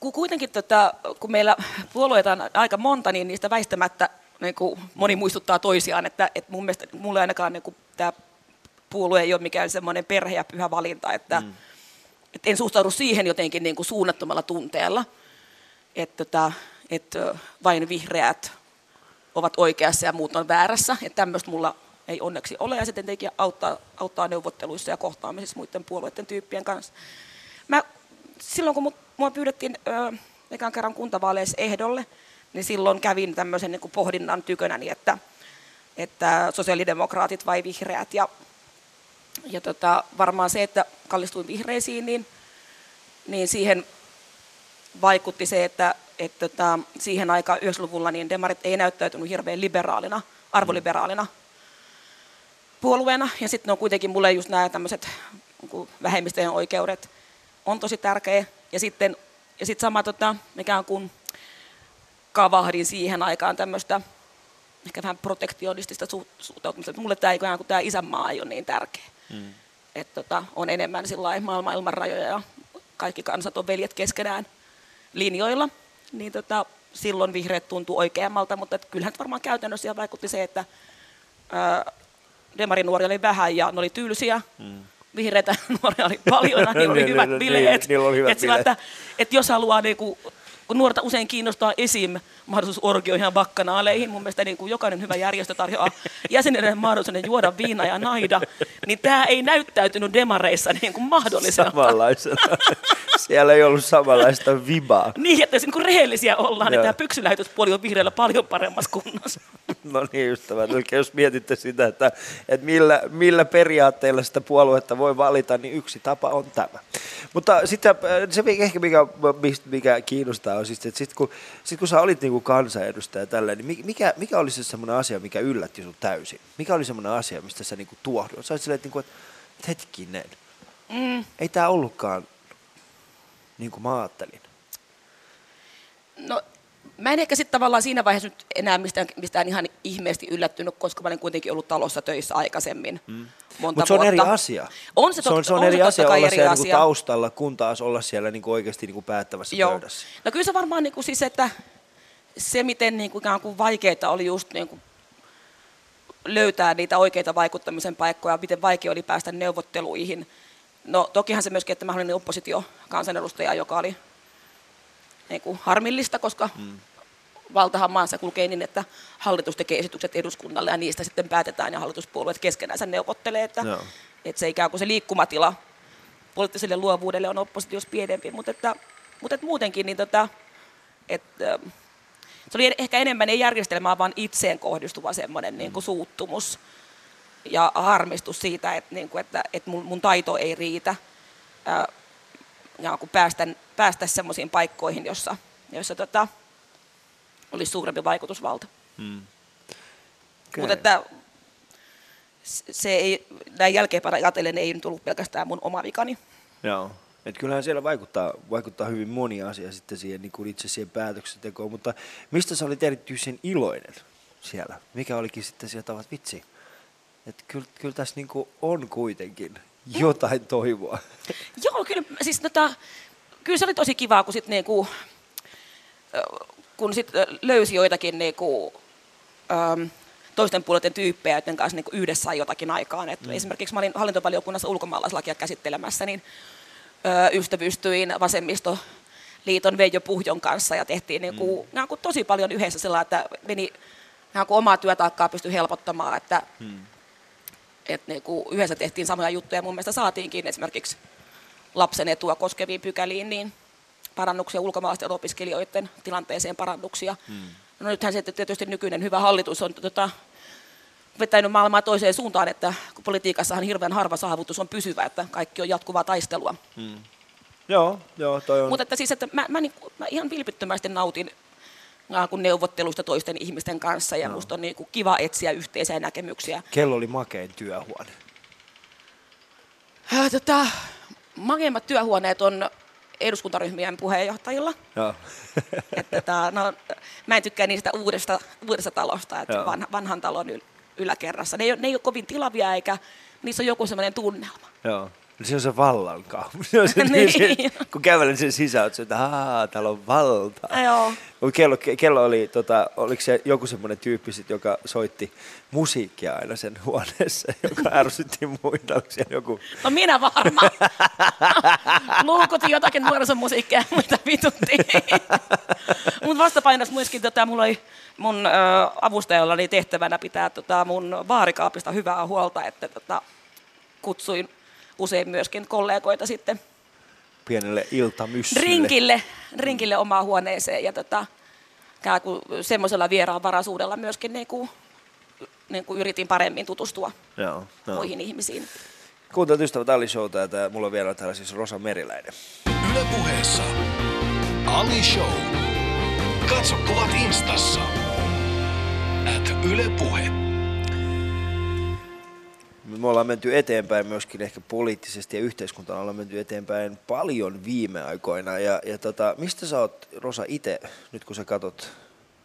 Kun kuitenkin, tota, kun meillä puolueita on aika monta, niin niistä väistämättä niin kuin moni muistuttaa toisiaan, että, että mun mielestä mulle ainakaan niin tämä puolue ei ole mikään semmoinen perhe ja pyhä valinta, että, mm. että en suhtaudu siihen jotenkin niin kuin suunnattomalla tunteella, että, tota, että vain vihreät ovat oikeassa ja muut on väärässä, että tämmöistä mulla ei onneksi ole, ja se tietenkin auttaa, auttaa neuvotteluissa ja kohtaamisissa muiden puolueiden tyyppien kanssa. Mä, silloin kun mua pyydettiin ö, ekan kerran kuntavaaleissa ehdolle, niin silloin kävin tämmöisen niin kuin pohdinnan tykönäni, että, että sosiaalidemokraatit vai vihreät. Ja, ja tota, varmaan se, että kallistuin vihreisiin, niin, niin siihen vaikutti se, että, että tota, siihen aikaan 90-luvulla niin demarit ei näyttäytynyt hirveän liberaalina, arvoliberaalina puolueena. Ja sitten on kuitenkin mulle just nämä tämmöiset niin vähemmistöjen oikeudet on tosi tärkeä. Ja sitten ja sit sama, tota, mikä on kun kavahdin siihen aikaan tämmöistä ehkä vähän protektionistista su- suhtautumista. Mulle tämä, tämä isänmaa ei ole niin tärkeä. Mm. Että tota, on enemmän maailman ilman rajoja ja kaikki kansat on veljet keskenään linjoilla. Niin tota, silloin vihreät tuntuu oikeammalta, mutta et kyllähän varmaan käytännössä vaikutti se, että ää, demarinuoria oli vähän ja ne oli tylsiä. Mm vihreitä nuoria oli paljon, niillä oli hyvät bileet. Niillä oli hyvät että, sillä, että, että jos haluaa niinku kun nuorta usein kiinnostaa esim. Mahdollisuus orgioihin ja bakkanaaleihin. Mun mielestä niin kuin jokainen hyvä järjestö tarjoaa jäsenille mahdollisuuden juoda viina ja naida, niin tämä ei näyttäytynyt demareissa niin kuin mahdollisena. Samanlaisena. Siellä ei ollut samanlaista vibaa. Niin, että niin kuin rehellisiä ollaan, niin tämä pyksylähetyspuoli on vihreällä paljon paremmassa kunnossa. No niin, ystävät. Eli jos mietitte sitä, että, että millä, millä periaatteella sitä puoluetta voi valita, niin yksi tapa on tämä. Mutta sitten se ehkä mikä, mikä kiinnostaa on siis, että sit kun, sit kun sä olit niinku kansanedustaja tällä, niin mikä, mikä oli se semmoinen asia, mikä yllätti sinut täysin? Mikä oli semmoinen asia, mistä sä niinku tuohdut? Sä olit silleen, että, niinku, että hetkinen, mm. ei tämä ollutkaan niin kuin mä ajattelin. No Mä en ehkä sitten tavallaan siinä vaiheessa nyt enää mistään, mistään ihan ihmeesti yllättynyt, koska mä olen kuitenkin ollut talossa töissä aikaisemmin mm. Mutta se on eri asia. On se, tot, se, on, se on, on eri se asia olla eri siellä asia. Niin taustalla, kun taas olla siellä niin kuin oikeasti niin kuin päättävässä Joo. pöydässä. No kyllä se varmaan niin kuin siis, että se miten niin kuin, kuin vaikeaa oli just niin kuin löytää niitä oikeita vaikuttamisen paikkoja, miten vaikea oli päästä neuvotteluihin. No tokihan se myöskin, että mä olin oppositio kansanedustaja, joka oli niin kuin harmillista, koska mm. valtahan maassa kulkee niin, että hallitus tekee esitykset eduskunnalle ja niistä sitten päätetään ja hallituspuolueet keskenään neuvottelee, että, no. että se ikään kuin se liikkumatila poliittiselle luovuudelle on oppositiossa pienempi, mutta, että, mutta että muutenkin niin tota, että, se oli ehkä enemmän ei järjestelmää, vaan itseen kohdistuva semmoinen mm. niin kuin suuttumus ja harmistus siitä, että, niin kuin, että, että mun, mun taito ei riitä ja kun päästä, päästä semmoisiin paikkoihin, jossa, jossa tota, olisi suurempi vaikutusvalta. Hmm. Okay. Mutta että se ei, näin jälkeenpäin ajatellen ei nyt ollut pelkästään mun oma vikani. Joo. Et kyllähän siellä vaikuttaa, vaikuttaa hyvin moni asia sitten siihen, niin kuin itse siihen päätöksentekoon, mutta mistä sä olit erityisen iloinen siellä? Mikä olikin sitten sieltä tavat vitsi? Että kyllä, kyllä tässä niin on kuitenkin jotain toivoa. Joo, kyllä, siis tota, kyllä se oli tosi kivaa, kun sit niinku, kun sit löysi joitakin niinku, äm, toisten puolten tyyppejä, joiden kanssa niinku yhdessä sai jotakin aikaan. Et mm. Esimerkiksi mä olin hallintovaliokunnassa ulkomaalaislakia käsittelemässä, niin ystävystyin vasemmistoliiton Veijo Puhjon kanssa ja tehtiin niinku, mm. niinku tosi paljon yhdessä sillä, että meni niinku omaa työtaakkaa pystyi helpottamaan, että mm että niinku yhdessä tehtiin samoja juttuja. Mun mielestä saatiinkin esimerkiksi lapsen etua koskeviin pykäliin niin parannuksia ulkomaalaisten opiskelijoiden tilanteeseen parannuksia. Hmm. No nythän se tietysti nykyinen hyvä hallitus on tota, vetänyt maailmaa toiseen suuntaan, että kun politiikassahan hirveän harva saavutus on pysyvä, että kaikki on jatkuvaa taistelua. Hmm. Joo, joo, toi on. Mutta että siis, että mä, mä, niin, mä ihan vilpittömästi nautin kuin neuvotteluista toisten ihmisten kanssa ja no. musta on niin kuin kiva etsiä yhteisiä näkemyksiä. Kello oli makein työhuone? Äh, tota, makeimmat työhuoneet on eduskuntaryhmien puheenjohtajilla. Joo. että, tota, no, mä en tykkää niistä uudesta, uudesta talosta, että vanhan, vanhan talon yläkerrassa. Ne ei, ne ei ole kovin tilavia eikä niissä on joku semmoinen tunnelma. Joo. Se on se vallan kaupunki. Se on se, Niin. se, kun kävelen sen sisään, että että aah, täällä on valtaa. Joo. Mut kello, kello oli, tota, oliko se joku semmoinen tyyppi, sit, joka soitti musiikkia aina sen huoneessa, joka ärsytti muita. Oliko siellä joku? No minä varmaan. Luukutin jotakin nuorisomusiikkia, mitä vituttiin. Mutta vastapainossa myöskin tota, mulla oli mun ö, avustajalla oli tehtävänä pitää tota, mun vaarikaapista hyvää huolta, että tota, kutsuin usein myöskin kollegoita sitten Pienelle iltamyssylle. rinkille, rinkille omaan huoneeseen ja tota, kuin semmoisella vieraanvaraisuudella myöskin niin kuin, niin kuin yritin paremmin tutustua Joo, joo. muihin ihmisiin. Kuuntelut ystävät Ali Showta ja tää, mulla on vielä täällä siis Rosa Meriläinen. Yle puheessa Ali Show. Katso kuvat instassa. At Yle Puhe. Me ollaan menty eteenpäin myöskin ehkä poliittisesti ja yhteiskuntana ollaan menty eteenpäin paljon viime aikoina. Ja, ja tota, mistä sä oot, Rosa, itse, nyt kun sä katot,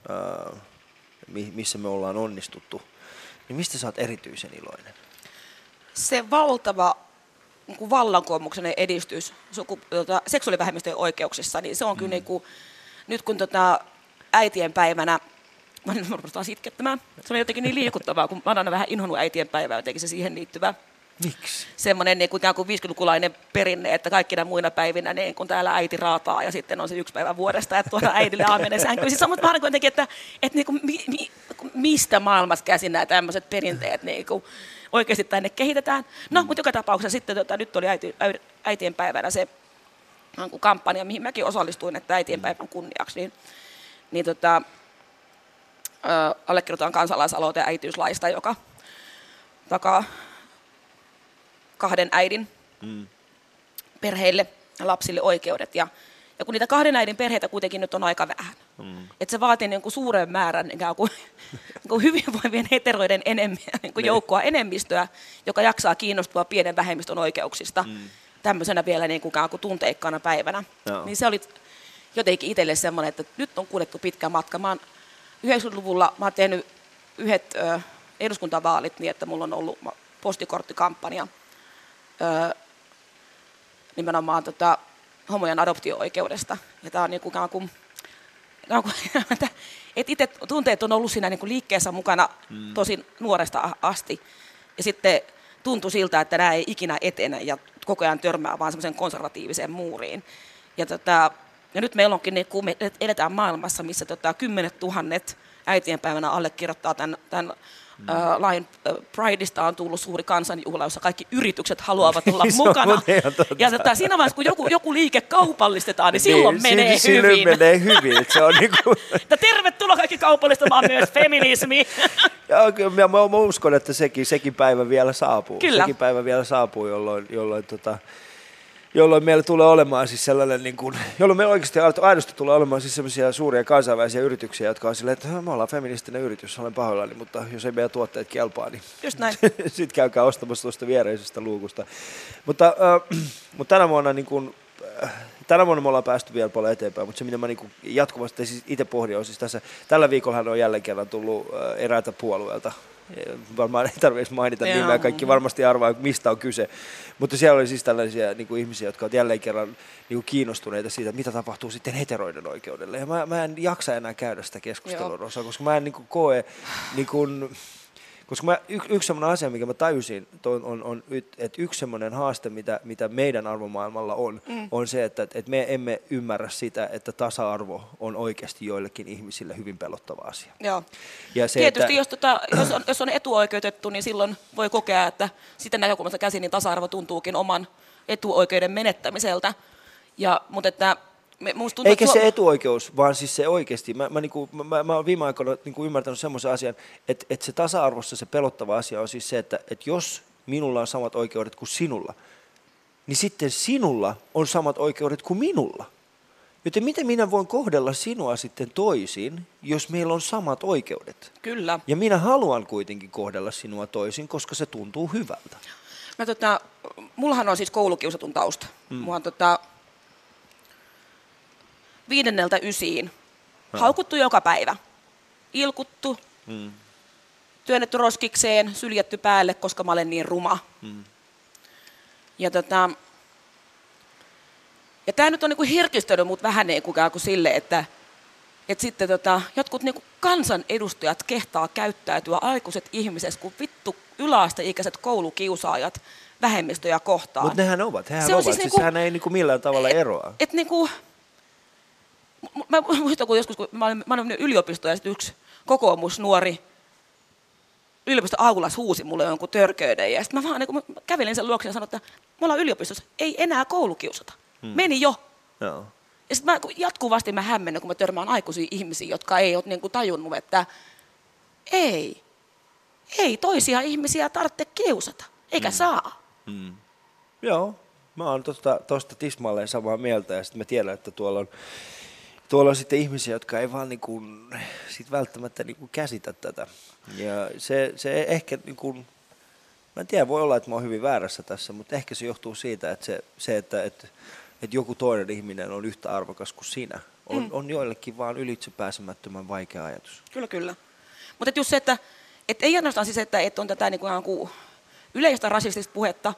ää, mi- missä me ollaan onnistuttu, niin mistä sä oot erityisen iloinen? se valtava niin vallankumouksen edistys suku, tota, seksuaalivähemmistöjen oikeuksissa, niin se on kyllä niin kuin, nyt kun tota, äitien päivänä, mä nyt rupean sitkettämään, se on jotenkin niin liikuttavaa, kun mä oon aina vähän inhonnut äitien päivää, jotenkin se siihen liittyvä Miksi? semmoinen niin kuin, kuin 50-lukulainen perinne, että kaikkina muina päivinä niin kun täällä äiti raataa ja sitten on se yksi päivä vuodesta, että tuoda äidille aamenen sänkyyn. Siis on vähän jotenkin, että, että niin kuin, mi, mi, mistä maailmassa käsin nämä tämmöiset perinteet niin kuin, oikeasti tänne kehitetään. No, mutta joka tapauksessa sitten tota, nyt oli äiti, äi- äitien päivänä se niin kuin kampanja, mihin mäkin osallistuin, että äitien päivän kunniaksi, niin, niin tota, allekirjoitetaan kansalaisaloite äitiyslaista, joka takaa kahden äidin Mm. perheille ja lapsille oikeudet. Ja, ja kun niitä kahden äidin perheitä kuitenkin nyt on aika vähän, mm. että se vaatii niin kuin suuren määrän ikään kuin, niin kuin hyvinvoivien heteroiden enemmän, niin kuin joukkoa enemmistöä, joka jaksaa kiinnostua pienen vähemmistön oikeuksista mm. tämmöisenä vielä niin kuin, kuin tunteikkaana päivänä. Joo. Niin se oli jotenkin itselle semmoinen, että nyt on kuljettu pitkä matka. Mä oon 90-luvulla mä oon tehnyt yhdet ö, eduskuntavaalit niin, että mulla on ollut postikorttikampanja ö, nimenomaan tota, homojen adoptio-oikeudesta. Ja tämä on niin kuin, kuin, kuin että et itse tunteet on ollut siinä niin kuin liikkeessä mukana mm. tosi nuoresta asti. Ja sitten tuntui siltä, että nämä ei ikinä etene ja koko ajan törmää vaan semmoiseen konservatiiviseen muuriin. Ja, tota, ja nyt meillä onkin, niin kuin me eletään maailmassa, missä tota, kymmenet tuhannet äitienpäivänä allekirjoittaa tämän, tämän mm. äh, lain äh, Prideista on tullut suuri kansanjuhla, jossa kaikki yritykset haluavat olla Se on mukana. Ja tota, siinä vaiheessa, kun joku, joku liike kaupallistetaan, niin silloin si- menee silloin hyvin. menee hyvin. Se on niinku, tervetuloa kaikki kaupallistamaan myös feminismi. ja mä, mä, mä, uskon, että sekin, sekin päivä vielä saapuu. Kyllä. Sekin päivä vielä saapuu, jolloin, jolloin, tota, jolloin meillä tulee olemaan siis sellainen, niin kuin, jolloin meillä oikeasti aidosti tulee olemaan siis sellaisia suuria kansainvälisiä yrityksiä, jotka on silleen, että me ollaan feministinen yritys, olen pahoillani, mutta jos ei meidän tuotteet kelpaa, niin Just näin. sitten käykää ostamassa tuosta viereisestä luukusta. Mutta, äh, mutta tänä vuonna niin kuin, äh, Tänä vuonna me ollaan päästy vielä paljon eteenpäin, mutta se mitä mä niin jatkuvasti siis itse pohdin on siis tässä, tällä viikollahan on jälleen kerran tullut äh, eräältä puolueelta, varmaan ei tarvitse mainita Joo. nimeä, kaikki varmasti arvaa, mistä on kyse. Mutta siellä oli siis tällaisia niin kuin ihmisiä, jotka ovat jälleen kerran niin kuin kiinnostuneita siitä, mitä tapahtuu sitten heteroiden oikeudelle. Ja mä, mä en jaksa enää käydä sitä keskustelua. Rosa, koska mä en niin kuin koe, niin kuin, koska mä, y, yksi sellainen asia, mikä mä tajusin, on, on, on että yksi sellainen haaste, mitä, mitä meidän arvomaailmalla on, mm. on se, että, että me emme ymmärrä sitä, että tasa-arvo on oikeasti joillekin ihmisille hyvin pelottava asia. Joo. Ja se, Tietysti että, jos, tota, jos, on, jos on etuoikeutettu, niin silloin voi kokea, että sitten näkökulmasta käsin niin tasa-arvo tuntuukin oman etuoikeuden menettämiseltä. Ja, mutta että me, tuntuu, Eikä se etuoikeus, vaan siis se oikeasti. Mä, mä, niinku, mä, mä, mä oon viime aikoina niinku ymmärtänyt semmoisen asian, että, että se tasa-arvossa se pelottava asia on siis se, että, että jos minulla on samat oikeudet kuin sinulla, niin sitten sinulla on samat oikeudet kuin minulla. Joten miten minä voin kohdella sinua sitten toisin, jos meillä on samat oikeudet? Kyllä. Ja minä haluan kuitenkin kohdella sinua toisin, koska se tuntuu hyvältä. Mä, tota, mullahan on siis koulukiusatun tausta. Mm. Mua on tota, viidenneltä ysiin haukuttu joka päivä. Ilkuttu, Mm. työnnetty roskikseen, syljetty päälle, koska mä olen niin ruma. Mm. Ja tota, ja tämä nyt on niinku hirkistänyt mut vähän niin kuin, kuin sille, että et sitten tota, jotkut niinku kansanedustajat kehtaa käyttäytyä aikuiset ihmiset, kun vittu yläasteikäiset koulukiusaajat vähemmistöjä kohtaan. Mutta nehän ovat, hehän Se on ovat. siis Siis, niinku- sehän ei niinku millään tavalla Et- eroa. Et niinku, m- mä muistan, kun joskus, kun mä olin, mä olin mennyt yliopistoon ja sitten yksi kokoomusnuori yliopiston aulas huusi mulle jonkun törkeyden. Ja sitten mä vaan niin mä kävelin sen luokse ja sanoin, että me ollaan yliopistossa, ei enää koulukiusata. Hmm. Meni jo. Joo. Ja sitten mä jatkuvasti mä hämmennän, kun mä törmään aikuisiin ihmisiin, jotka ei ole niinku tajunnut, että ei, ei toisia ihmisiä tarvitse kiusata, eikä hmm. saa. Joo, mä oon tosta tismalleen samaa mieltä ja sitten mä tiedän, että tuolla on, tuolla on sitten ihmisiä, jotka ei vaan niinku, sit välttämättä niinku käsitä tätä. Ja se, se ehkä, niinku, mä en tiedä, voi olla, että mä oon hyvin väärässä tässä, mutta ehkä se johtuu siitä, että se, se että, että, että joku toinen ihminen on yhtä arvokas kuin sinä, on, mm. on joillekin vaan ylitsepääsemättömän vaikea ajatus. Kyllä, kyllä. Mutta just se, että et ei ainoastaan siis, että, että on tätä niin kuin, kuin yleistä rasistista puhetta,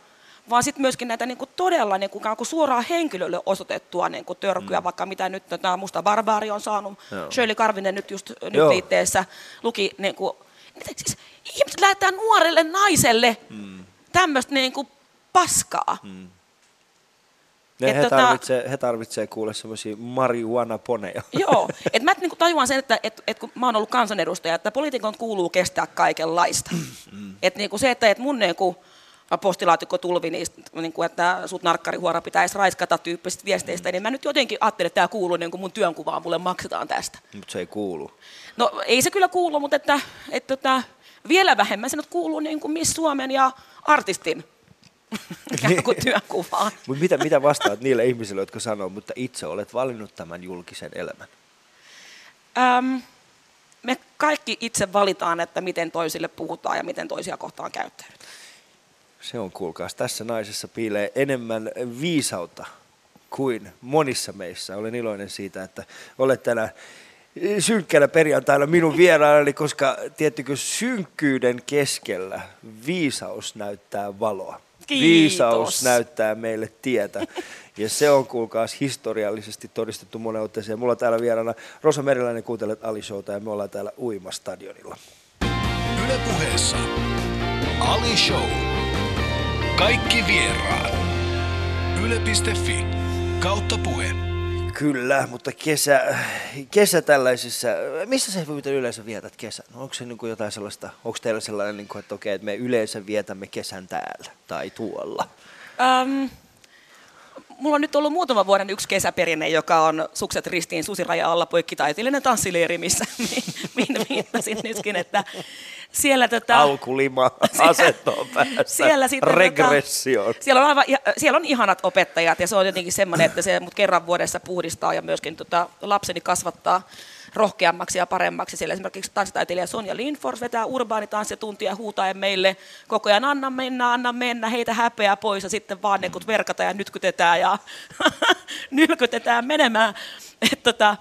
vaan sitten myöskin näitä niin kuin todella niin kuin, suoraan henkilölle osoitettua niin kuin törkyä, mm. vaikka mitä nyt tota, Musta Barbaari on saanut. Joo. Shirley Karvinen nyt just nyt Joo. liitteessä luki, niin kuin, mitä, siis, ihmiset lähettää nuorelle naiselle mm. tämmöistä niin kuin paskaa. Mm. Ne, Et he, tota- tarvitsee, he tarvitsee kuulla semmoisia marihuana-poneja. Joo, että mä niinku tajuan sen, että et, et kun mä oon ollut kansanedustaja, että poliitikon kuuluu kestää kaikenlaista. Mm. Että niinku se, että et mun niinku postilaatikko tulvi niistä, niinku, että sut narkkarihuora pitäisi raiskata tyyppisistä viesteistä, niin mä nyt jotenkin ajattelin, että tämä kuuluu niinku mun työnkuvaan, mulle maksetaan tästä. Mutta se ei kuulu. No ei se kyllä kuulu, mutta että, et, tota, vielä vähemmän se nyt kuuluu niin kuin Miss Suomen ja artistin kuin työnkuvaan. Mutta mitä, mitä vastaat niille ihmisille, jotka sanoo, mutta itse olet valinnut tämän julkisen elämän? Öm, me kaikki itse valitaan, että miten toisille puhutaan ja miten toisia kohtaan käyttäydytään. Se on, kuulkaas, tässä naisessa piilee enemmän viisautta kuin monissa meissä. Olen iloinen siitä, että olet tänä synkkänä perjantaina minun vieraanani, koska tiettykö synkkyyden keskellä viisaus näyttää valoa. Kiitos. Viisaus näyttää meille tietä. Ja se on, kuulkaas, historiallisesti todistettu monen otteeseen. Mulla on täällä vieraana Rosa Meriläinen, kuuntelet Ali Showta ja me ollaan täällä Uimastadionilla. Yle puheessa Ali Show. Kaikki vieraat. Yle.fi kautta puhe. Kyllä, mutta kesä, kesä tällaisissa, missä sä muuten yleensä vietät kesän? Onko se niin kuin jotain sellaista, onko teillä sellainen, niin kuin, että okei, että me yleensä vietämme kesän täällä tai tuolla? Öm, mulla on nyt ollut muutama vuoden yksi kesäperinne, joka on Sukset ristiin susiraja alla poikkitaiteellinen tanssileiri, missä minä viittasin nytkin, että siellä tota, Alkulima asentoon päästä, siellä sitten, regressioon. Tota, siellä, on aivan, siellä on ihanat opettajat ja se on jotenkin semmoinen, että se mut kerran vuodessa puhdistaa ja myöskin tota, lapseni kasvattaa rohkeammaksi ja paremmaksi. Siellä esimerkiksi tanssitaiteilija Sonja Lindfors vetää urbaanitanssituntia huutaen meille koko ajan anna mennä, anna mennä, heitä häpeää pois ja sitten vaan ne kun verkataan ja nytkytetään ja nylkytetään menemään. Et, tota,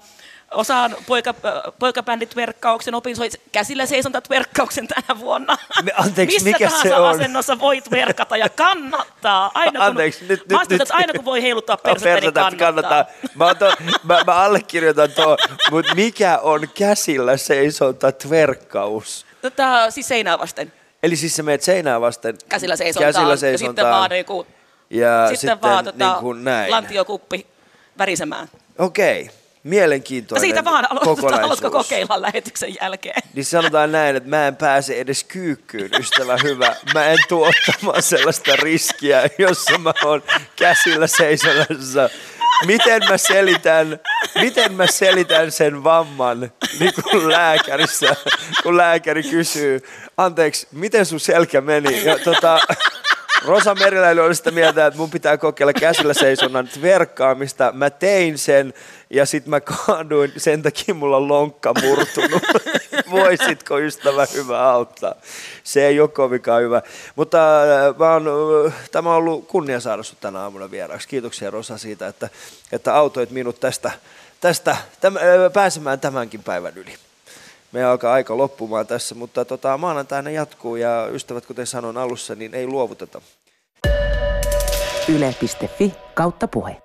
osaan poika, poikabändit verkkauksen, opin käsillä seisontat verkkauksen tänä vuonna. Me- anteeksi, Missä mikä tahansa se on? asennossa voit verkata ja kannattaa. Aina kun, Anteeksi, nyt- nyt- nyt- aina kun voi heiluttaa No, persettä, niin kannattaa. kannattaa. Mä, to, mä, mä allekirjoitan tuo, mutta mikä on käsillä seisonta tverkkaus? Tota, siis seinää vasten. Eli siis sä meet seinää vasten Käsillä seisontaan. käsillä Ja sitten vaan, niinku, ja sitten sitten, vaan tota, niin kuin näin. lantiokuppi värisemään. Okei, Ja mielenkiintoinen siitä vaan, alo- kokonaisuus. haluatko kokeilla lähetyksen jälkeen? Niin sanotaan näin, että mä en pääse edes kyykkyyn, ystävä hyvä. Mä en tuu ottamaan sellaista riskiä, jossa mä oon käsillä seisonnassa. Miten mä selitän, miten mä selitän sen vamman, niin kuin lääkärissä, kun lääkäri kysyy, anteeksi, miten sun selkä meni? Ja, tota, Rosa Meriläinen oli sitä mieltä, että mun pitää kokeilla käsillä seisonnan verkkaamista. Mä tein sen ja sitten mä kaaduin, sen takia mulla on lonkka murtunut. Voisitko ystävä hyvä auttaa? Se ei ole kovinkaan hyvä. Mutta äh, mä oon, äh, tämä on ollut kunnia saada sut tänä aamuna vieraaksi. Kiitoksia Rosa siitä, että, että autoit minut tästä, tästä täm, äh, pääsemään tämänkin päivän yli. Meidän alkaa aika loppumaan tässä, mutta tota, maanantaina jatkuu ja ystävät, kuten sanoin alussa, niin ei luovuteta. Yle.fi kautta puhe.